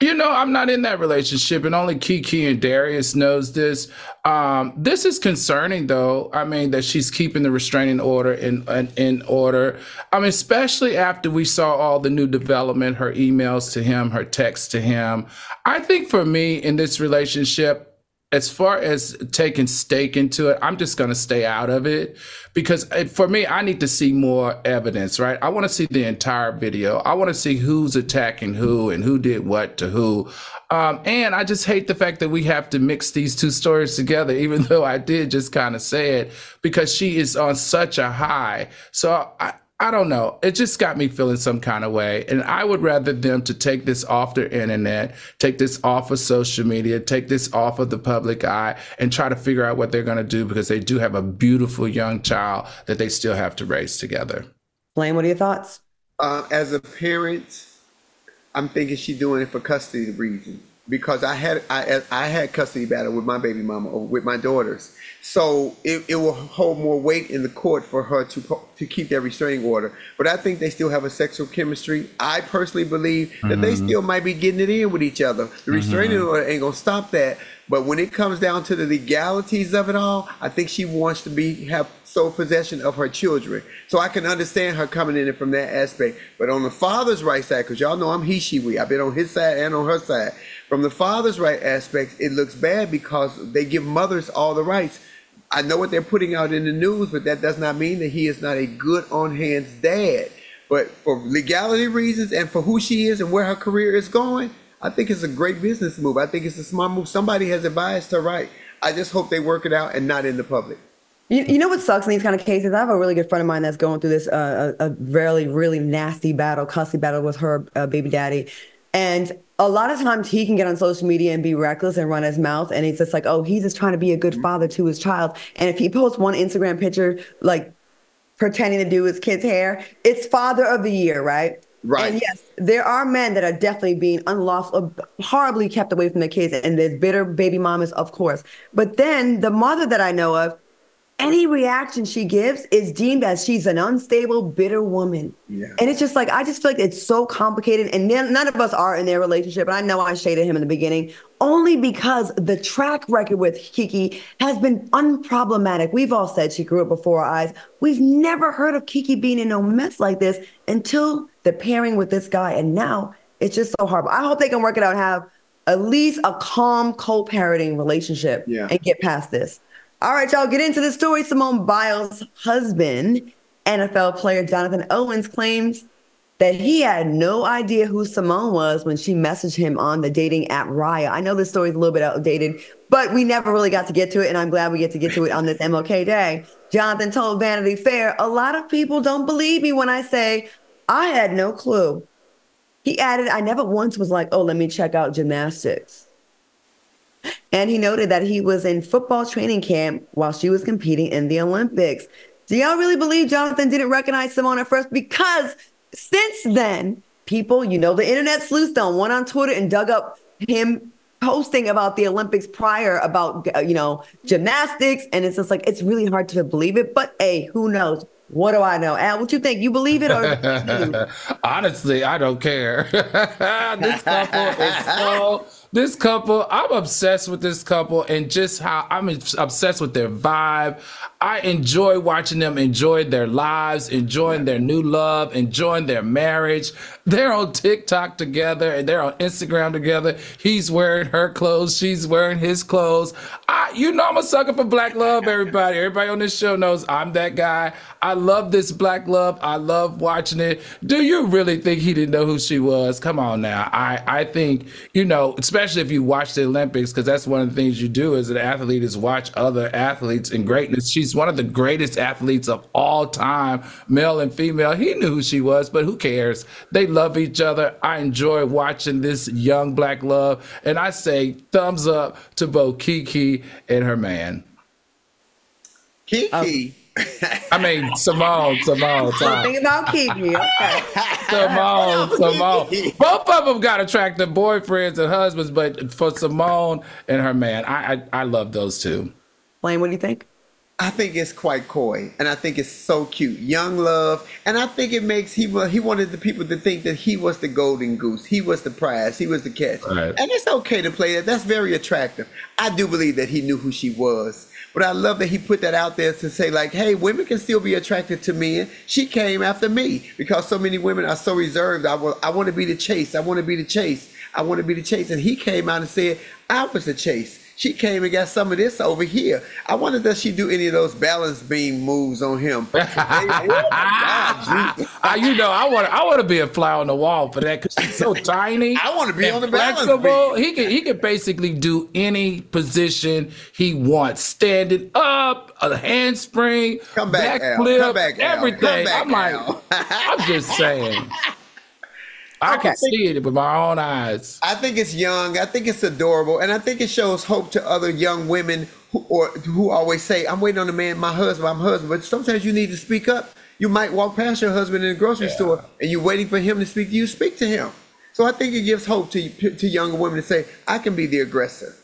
You know, I'm not in that relationship, and only Keke and Darius knows this. Um, this is concerning, though. I mean, that she's keeping the restraining order in, in in order. I mean, especially after we saw all the new development, her emails to him, her texts to him. I think for me in this relationship, as far as taking stake into it, I'm just going to stay out of it because it, for me, I need to see more evidence, right? I want to see the entire video. I want to see who's attacking who and who did what to who. Um, and I just hate the fact that we have to mix these two stories together, even though I did just kind of say it because she is on such a high. So I, I don't know. It just got me feeling some kind of way. And I would rather them to take this off their internet, take this off of social media, take this off of the public eye, and try to figure out what they're going to do because they do have a beautiful young child that they still have to raise together. Flame, what are your thoughts? Uh, as a parent, I'm thinking she's doing it for custody reasons because I had I I had custody battle with my baby mama or with my daughters, so it, it will hold more weight in the court for her to to keep that restraining order. But I think they still have a sexual chemistry. I personally believe that they mm-hmm. still might be getting it in with each other. The mm-hmm. restraining order ain't gonna stop that. But when it comes down to the legalities of it all, I think she wants to be have sole possession of her children. So I can understand her coming in it from that aspect. But on the father's right side, because y'all know I'm he, she, we. I've been on his side and on her side. From the father's right aspect, it looks bad because they give mothers all the rights. I know what they're putting out in the news, but that does not mean that he is not a good on hands dad. But for legality reasons and for who she is and where her career is going, I think it's a great business move. I think it's a smart move. Somebody has advised her right. I just hope they work it out and not in the public. You, you know what sucks in these kind of cases? I have a really good friend of mine that's going through this uh, a, a really, really nasty battle, custody battle with her uh, baby daddy. And a lot of times he can get on social media and be reckless and run his mouth. And it's just like, oh, he's just trying to be a good mm-hmm. father to his child. And if he posts one Instagram picture, like pretending to do his kid's hair, it's father of the year, right? Right. And yes, there are men that are definitely being unlawful, horribly kept away from their kids. And there's bitter baby mamas, of course. But then the mother that I know of, any reaction she gives is deemed as she's an unstable, bitter woman. Yeah. And it's just like, I just feel like it's so complicated. And none of us are in their relationship. And I know I shaded him in the beginning only because the track record with Keke has been unproblematic. We've all said she grew up before our eyes. We've never heard of Keke being in no mess like this until the pairing with this guy. And now it's just so horrible. I hope they can work it out and have at least a calm co-parenting relationship Yeah. and get past this. All right, y'all, get into the story. Simone Biles' husband, NFL player Jonathan Owens, claims that he had no idea who Simone was when she messaged him on the dating app Raya. I know this story is a little bit outdated, but we never really got to get to it, and I'm glad we get to get to it on this MLK Day. Jonathan told Vanity Fair, a lot of people don't believe me when I say I had no clue. He added, I never once was like, oh, let me check out gymnastics. And he noted that he was in football training camp while she was competing in the Olympics. Do y'all really believe Jonathan didn't recognize Simone at first? Because since then, people, you know, the internet sleuths on went on Twitter and dug up him posting about the Olympics prior about, you know, gymnastics. And it's just like, it's really hard to believe it. But hey, who knows? What do I know? Al, what you think? You believe it or Honestly, I don't care. this couple is so. This couple, I'm obsessed with this couple and just how I'm obsessed with their vibe. I enjoy watching them enjoy their lives, enjoying their new love, enjoying their marriage. They're on TikTok together and they're on Instagram together. He's wearing her clothes, she's wearing his clothes. I, you know, I'm a sucker for black love, everybody. Everybody on this show knows I'm that guy. I love this black love. I love watching it. Do you really think he didn't know who she was? Come on now. I, I think, you know, especially if you watch the Olympics, because that's one of the things you do as an athlete is watch other athletes in greatness. She's one of the greatest athletes of all time, male and female. He knew who she was, but who cares? They love each other. I enjoy watching this young black love. And I say thumbs up to both Keke and her man. Keke. Um, I mean, Simone, Simone, Simone. think about Keke? Okay. Simone, Simone. Both of them got attractive boyfriends and husbands, but for Simone and her man, I I, I love those two. Flame, what do you think? I think it's quite coy, and I think it's so cute, young love, and I think it makes he he wanted the people to think that he was the golden goose, he was the prize, he was the catch, Right. and it's okay to play that. That's very attractive. I do believe that he knew who she was, but I love that he put that out there to say like, hey, women can still be attracted to men. She came after me because so many women are so reserved. I will, I want to be the chase. I want to be the chase. I want to be the chase, and he came out and said, I was the chase. She came and got some of this over here. I wonder does she do any of those balance beam moves on him? Hey, oh my God, I, ah, you know, I want I want to be a fly on the wall for that because she's so tiny. I want to be on the balance flexible. beam. He can he can basically do any position he wants, standing up, a handspring, Come back, Al. backflip, Come back, everything. Come back, I'm like, I'm just saying. I can see it with my own eyes. I think it's young. I think it's adorable, and I think it shows hope to other young women who or who always say, "I'm waiting on the man, my husband, my husband." But sometimes you need to speak up. You might walk past your husband in the grocery store, and you're waiting for him to speak to you. Speak to him. So I think it gives hope to to younger women to say, "I can be the aggressor."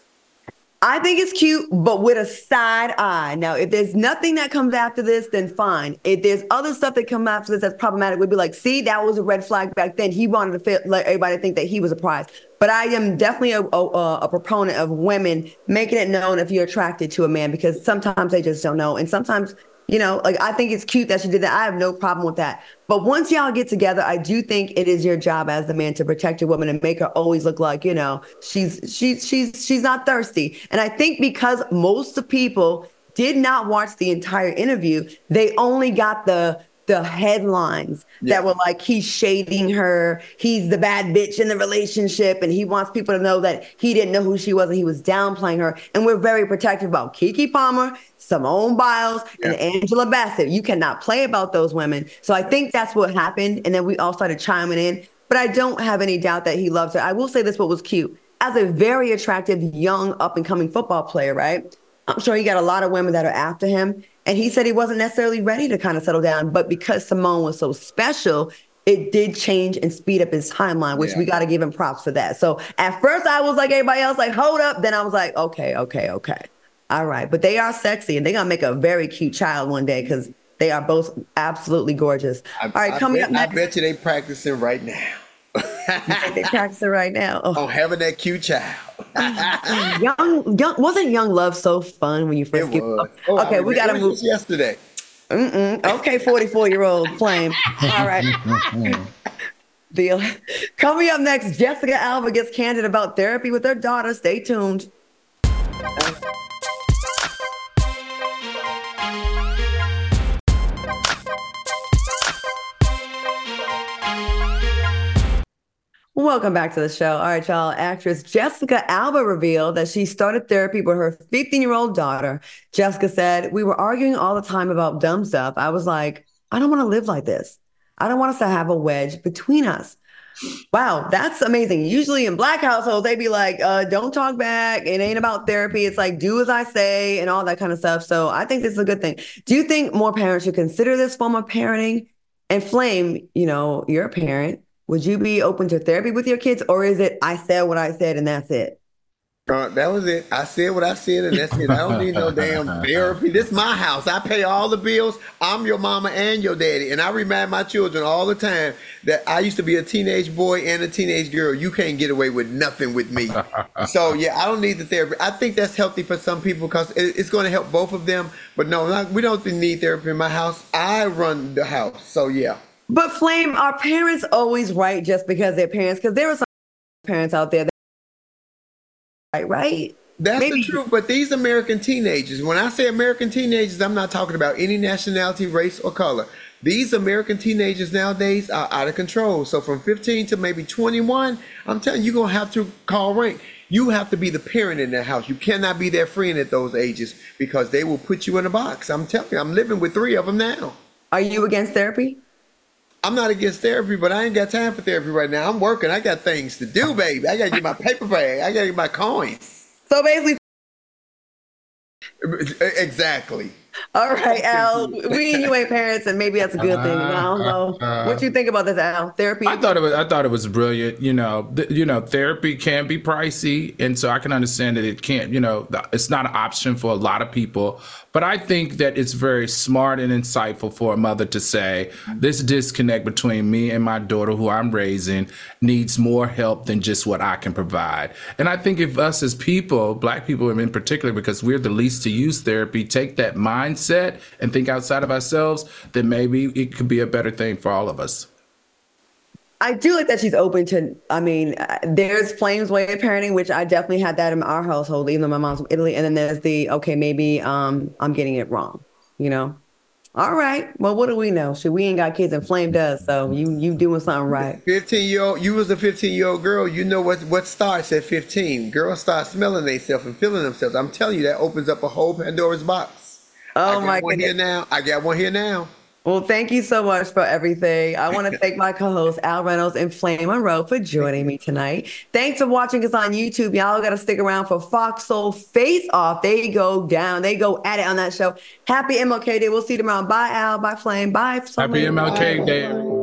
I think it's cute, but with a side eye. Now, if there's nothing that comes after this, then fine. If there's other stuff that comes after this that's problematic, we'd be like, see, that was a red flag back then. He wanted to fit, let everybody think that he was a prize. But I am definitely a, a, a proponent of women making it known if you're attracted to a man because sometimes they just don't know. And sometimes, you know, like I think it's cute that she did that. I have no problem with that. But once y'all get together, I do think it is your job as the man to protect your woman and make her always look like, you know, she's she's she's she's not thirsty. And I think because most of people did not watch the entire interview, they only got the the headlines that were like he's shading her, he's the bad bitch in the relationship, and he wants people to know that he didn't know who she was and he was downplaying her. And we're very protective about Keke Palmer, Simone Biles, and Angela Bassett. You cannot play about those women. So I think that's what happened. And then we all started chiming in. But I don't have any doubt that he loves her. I will say this what was cute. As a very attractive, young, up and coming football player, right? I'm sure he got a lot of women that are after him. And he said he wasn't necessarily ready to kind of settle down. But because Simone was so special, it did change and speed up his timeline, which we got to give him props for that. So at first I was like everybody else, like, hold up. Then I was like, okay, okay, okay. All right, but they are sexy, and they're gonna make a very cute child one day because they are both absolutely gorgeous. I, All right, I coming bet, up next. I bet you they practicing right now. They're practicing right now. Oh, on having that cute child. young, young, wasn't Young Love so fun when you first It get? Oh, I okay, we gotta move. yesterday. Mm-mm. Okay, 44 year old flame. All right. Deal. Coming up next, Jessica Alba gets candid about therapy with her daughter. Stay tuned. Uh, Welcome back to the show. All right, y'all. Actress Jessica Alba revealed that she started therapy with her 15 year old daughter. Jessica said, We were arguing all the time about dumb stuff. I was like, I don't want to live like this. I don't want us to have a wedge between us. Wow, that's amazing. Usually in black households, they'd be like, uh, don't talk back. It ain't about therapy. It's like, do as I say and all that kind of stuff. So I think this is a good thing. Do you think more parents should consider this form of parenting? And Flame, you know, you're a parent. Would you be open to therapy with your kids, or is it I said what I said and that's it? Uh, that was it. I said what I said, and that's it. I don't need no damn therapy. This is my house. I pay all the bills. I'm your mama and your daddy. And I remind my children all the time that I used to be a teenage boy and a teenage girl. You can't get away with nothing with me. so, yeah, I don't need the therapy. I think that's healthy for some people because it's going to help both of them. But no, not, we don't need therapy in my house. I run the house. So, yeah. But Flame, are parents always right just because they're parents? Because there are some parents out there that right, right? That's Maybe- the truth. But these American teenagers, when I say American teenagers, I'm not talking about any nationality, race, or color. These American teenagers nowadays are out of control. So from 15 to maybe 21, I'm telling you, you're going to have to call rank. You have to be the parent in that house. You cannot be their friend at those ages because they will put you in a box. I'm telling you, I'm living with three of them now. Are you against therapy? I'm not against therapy, but I ain't got time for therapy right now. I'm working. I got things to do, baby. I got to get my paper bag. I got to get my coins. So basically, Exactly. all right, Al, we and you ain't parents, and maybe that's a good thing. I don't know. What do you think about this, Al? Therapy? I thought it was. I thought it was brilliant. You know, th- you know, therapy can be pricey, and so I can understand that it can't. You know, th- it's not an option for a lot of people. But I think that it's very smart and insightful for a mother to say, "This disconnect between me and my daughter, who I'm raising, needs more help than just what I can provide." And I think if us as people, Black people in particular, because we're the least to use therapy, take that mindset and think outside of ourselves, then maybe it could be a better thing for all of us. I do like that she's open to. I mean, uh, there's Flame's way of parenting, which I definitely had that in our household, even though my mom's from Italy. And then there's the okay, maybe um I'm getting it wrong. You know. All right. Well, what do we know? Should we ain't got kids and Flame does, so you you doing something right. 15 year old, you was a 15 year old girl. You know what what starts at 15. Girls start smelling themselves and feeling themselves. I'm telling you, that opens up a whole Pandora's box. Oh I got my one goodness. here now. I got one here now. Well, thank you so much for everything. I want to thank my co-hosts Al Reynolds and Flame Monroe for joining me tonight. Thanks for watching us on YouTube. Y'all got to stick around for Fox Soul Face Off. They go down. They go at it on that show. Happy MLK Day. We'll see you tomorrow. Bye, Al. Bye, Flame. Bye. Happy Soulmate. MLK Day.